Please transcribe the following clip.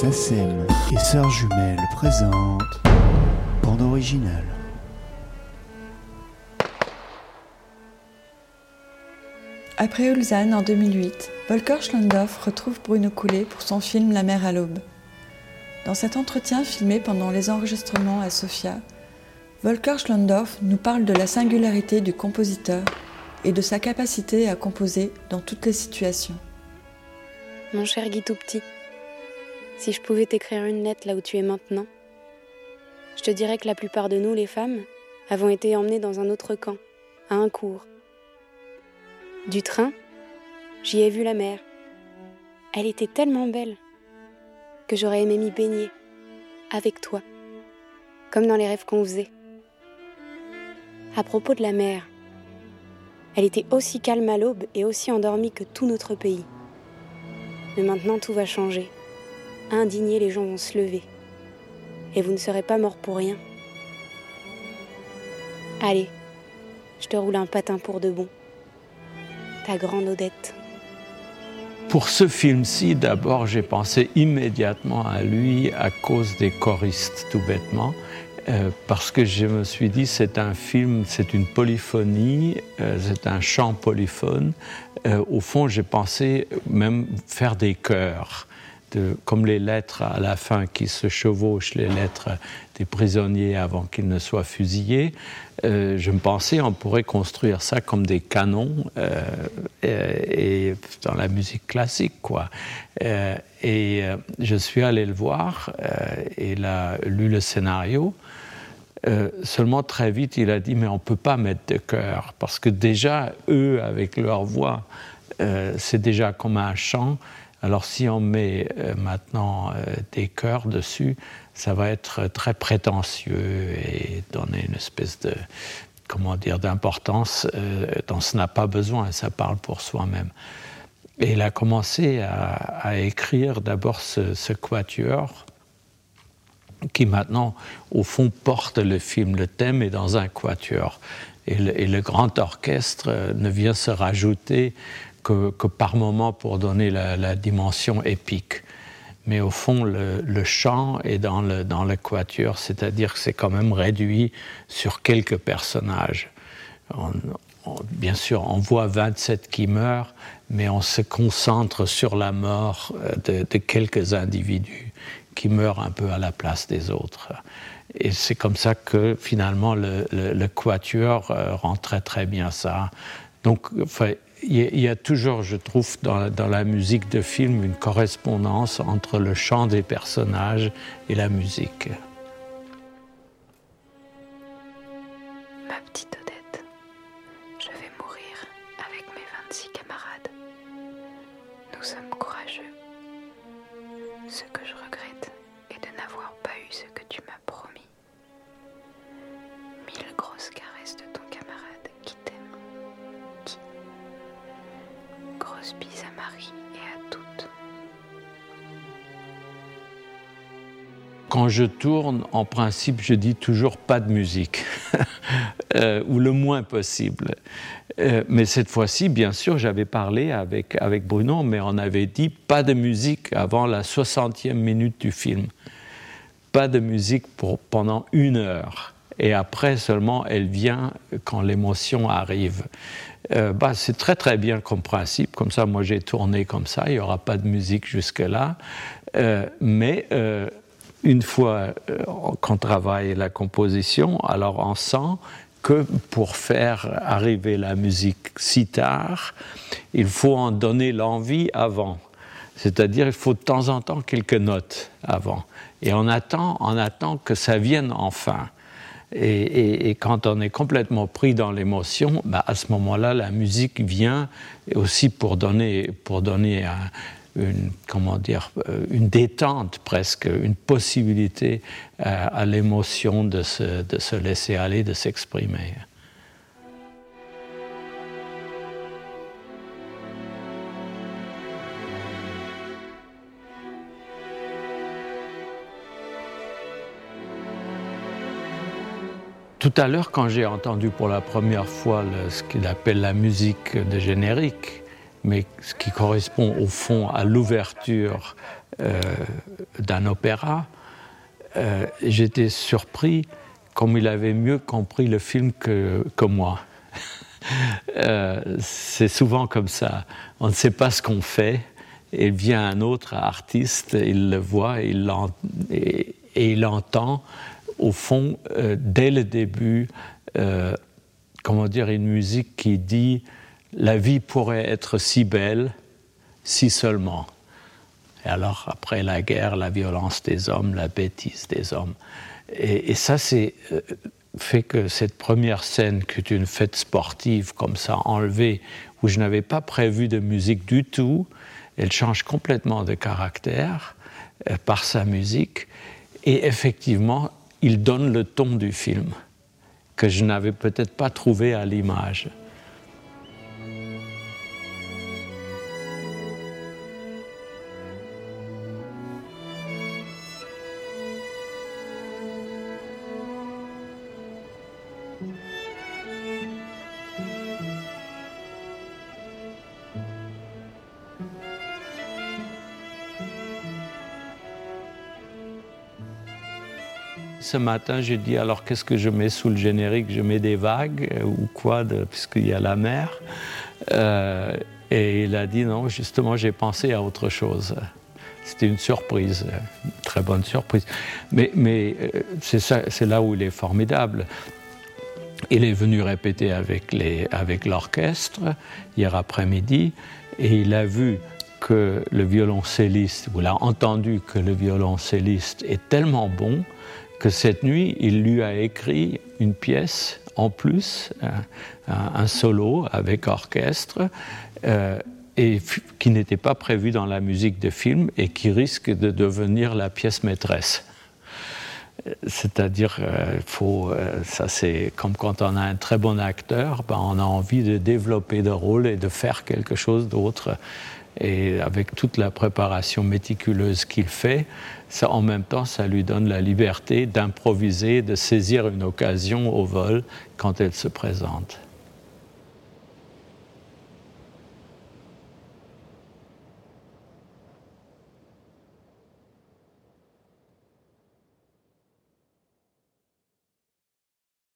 SACEM et Sœurs Jumelles présentent Bande originale. Après Ulsan en 2008, Volker Schlondorf retrouve Bruno Coulet pour son film La mer à l'aube. Dans cet entretien filmé pendant les enregistrements à Sofia, Volker Schlondorf nous parle de la singularité du compositeur et de sa capacité à composer dans toutes les situations. Mon cher Guy tout petit, si je pouvais t'écrire une lettre là où tu es maintenant, je te dirais que la plupart de nous, les femmes, avons été emmenées dans un autre camp, à un cours. Du train, j'y ai vu la mer. Elle était tellement belle que j'aurais aimé m'y baigner, avec toi, comme dans les rêves qu'on faisait. À propos de la mer, elle était aussi calme à l'aube et aussi endormie que tout notre pays. Mais maintenant tout va changer. Indignés, les gens vont se lever. Et vous ne serez pas mort pour rien. Allez, je te roule un patin pour de bon. Ta grande Odette. Pour ce film-ci, d'abord, j'ai pensé immédiatement à lui à cause des choristes, tout bêtement. Euh, parce que je me suis dit, c'est un film, c'est une polyphonie, euh, c'est un chant polyphone. Euh, au fond, j'ai pensé même faire des chœurs. Comme les lettres à la fin qui se chevauchent, les lettres des prisonniers avant qu'ils ne soient fusillés. je me pensais on pourrait construire ça comme des canons et, et, dans la musique classique, quoi. et je suis allé le voir et il a lu le scénario. Euh, seulement très vite, il a dit mais on peut pas mettre de chœur parce que déjà eux avec leur voix, euh, c'est déjà comme un chant. Alors si on met euh, maintenant des chœurs dessus, ça va être très prétentieux et donner une espèce de comment dire d'importance dont ce n'a pas besoin. Ça parle pour soi-même. Et il a commencé à, écrire d'abord ce, quatuor qui maintenant, au fond, porte le film. Le thème est dans un quatuor. Et le, grand orchestre euh, ne vient se rajouter que, par moment pour donner la, dimension épique. Mais au fond, le, chant est dans le, dans le quatuor, c'est-à-dire que c'est quand même réduit sur quelques personnages. On, on, bien sûr, on voit 27 qui meurent, mais on se concentre sur la mort euh, de, de quelques individus qui meurent un peu à la place des autres. Et c'est comme ça que finalement le, le, le quatuor euh, rend très très bien ça. Donc enfin, il y a toujours, je trouve, dans, la musique de film une correspondance entre le chant des personnages et la musique. Quand je tourne, en principe, je dis toujours pas de musique, euh, ou le moins possible. Euh, mais cette fois-ci, bien sûr, j'avais parlé avec, avec Bruno, mais on avait dit pas de musique avant la 60e minute du film. Pas de musique pour, pendant une heure. Et après seulement, elle vient quand l'émotion arrive. Euh, bah, c'est très très bien comme principe. Comme ça, moi j'ai tourné comme ça. Il n'y aura pas de musique jusque-là. Mais une fois euh, qu'on travaille la composition, alors on sent que pour faire arriver la musique si tard, il faut en donner l'envie avant. C'est-à-dire il faut de temps en temps quelques notes avant. Et on attend, on attend que ça vienne enfin. Et, quand on est complètement pris dans l'émotion, bah à ce moment-là, la musique vient aussi pour donner, pour donner un, une, comment dire, euh, une détente presque, une possibilité à, à l'émotion de se, laisser aller, de s'exprimer. Tout à l'heure, quand j'ai entendu pour la première fois ce qu'il appelle la musique de générique, mais ce qui correspond au fond à l'ouverture d'un opéra. J'étais surpris comme il avait mieux compris le film que, moi. c'est souvent comme ça. On ne sait pas ce qu'on fait, et vient un autre artiste, il le voit et il, entend, au fond, euh, dès le début, euh, comment dire, une musique qui dit la vie pourrait être si belle si seulement. Et alors, après la guerre, la violence des hommes, la bêtise des hommes. Et, ça, c'est euh, fait que cette première scène, qui est une fête sportive comme ça, enlevée, où je n'avais pas prévu de musique du tout, elle change complètement de caractère euh, par sa musique. Et effectivement, il donne le ton du film que je n'avais peut-être pas trouvé à l'image. Ce matin, j'ai dit alors qu'est-ce que je mets sous le générique? Je mets des vagues euh, ou quoi, puisqu'il y a la mer. Euh, et il a dit non, justement, j'ai pensé à autre chose. C'était une surprise, une très bonne surprise. Mais, euh, c'est là où il est formidable. Il est venu répéter avec l'orchestre hier après-midi et il a vu que le violoncelliste, ou il a entendu que le violoncelliste est tellement bon que cette nuit, il lui a écrit une pièce en plus, un, solo avec orchestre, euh, et qui n'était pas prévu dans la musique de film et qui risque de devenir la pièce maîtresse. C'est-à-dire, euh, faut, euh, ça c'est comme quand on a un très bon acteur, ben, on a envie de développer le rôle et de faire quelque chose d'autre. Et avec toute la préparation méticuleuse qu'il fait, ça, en même temps, ça lui donne la liberté d'improviser, de saisir une occasion au vol quand elle se présente.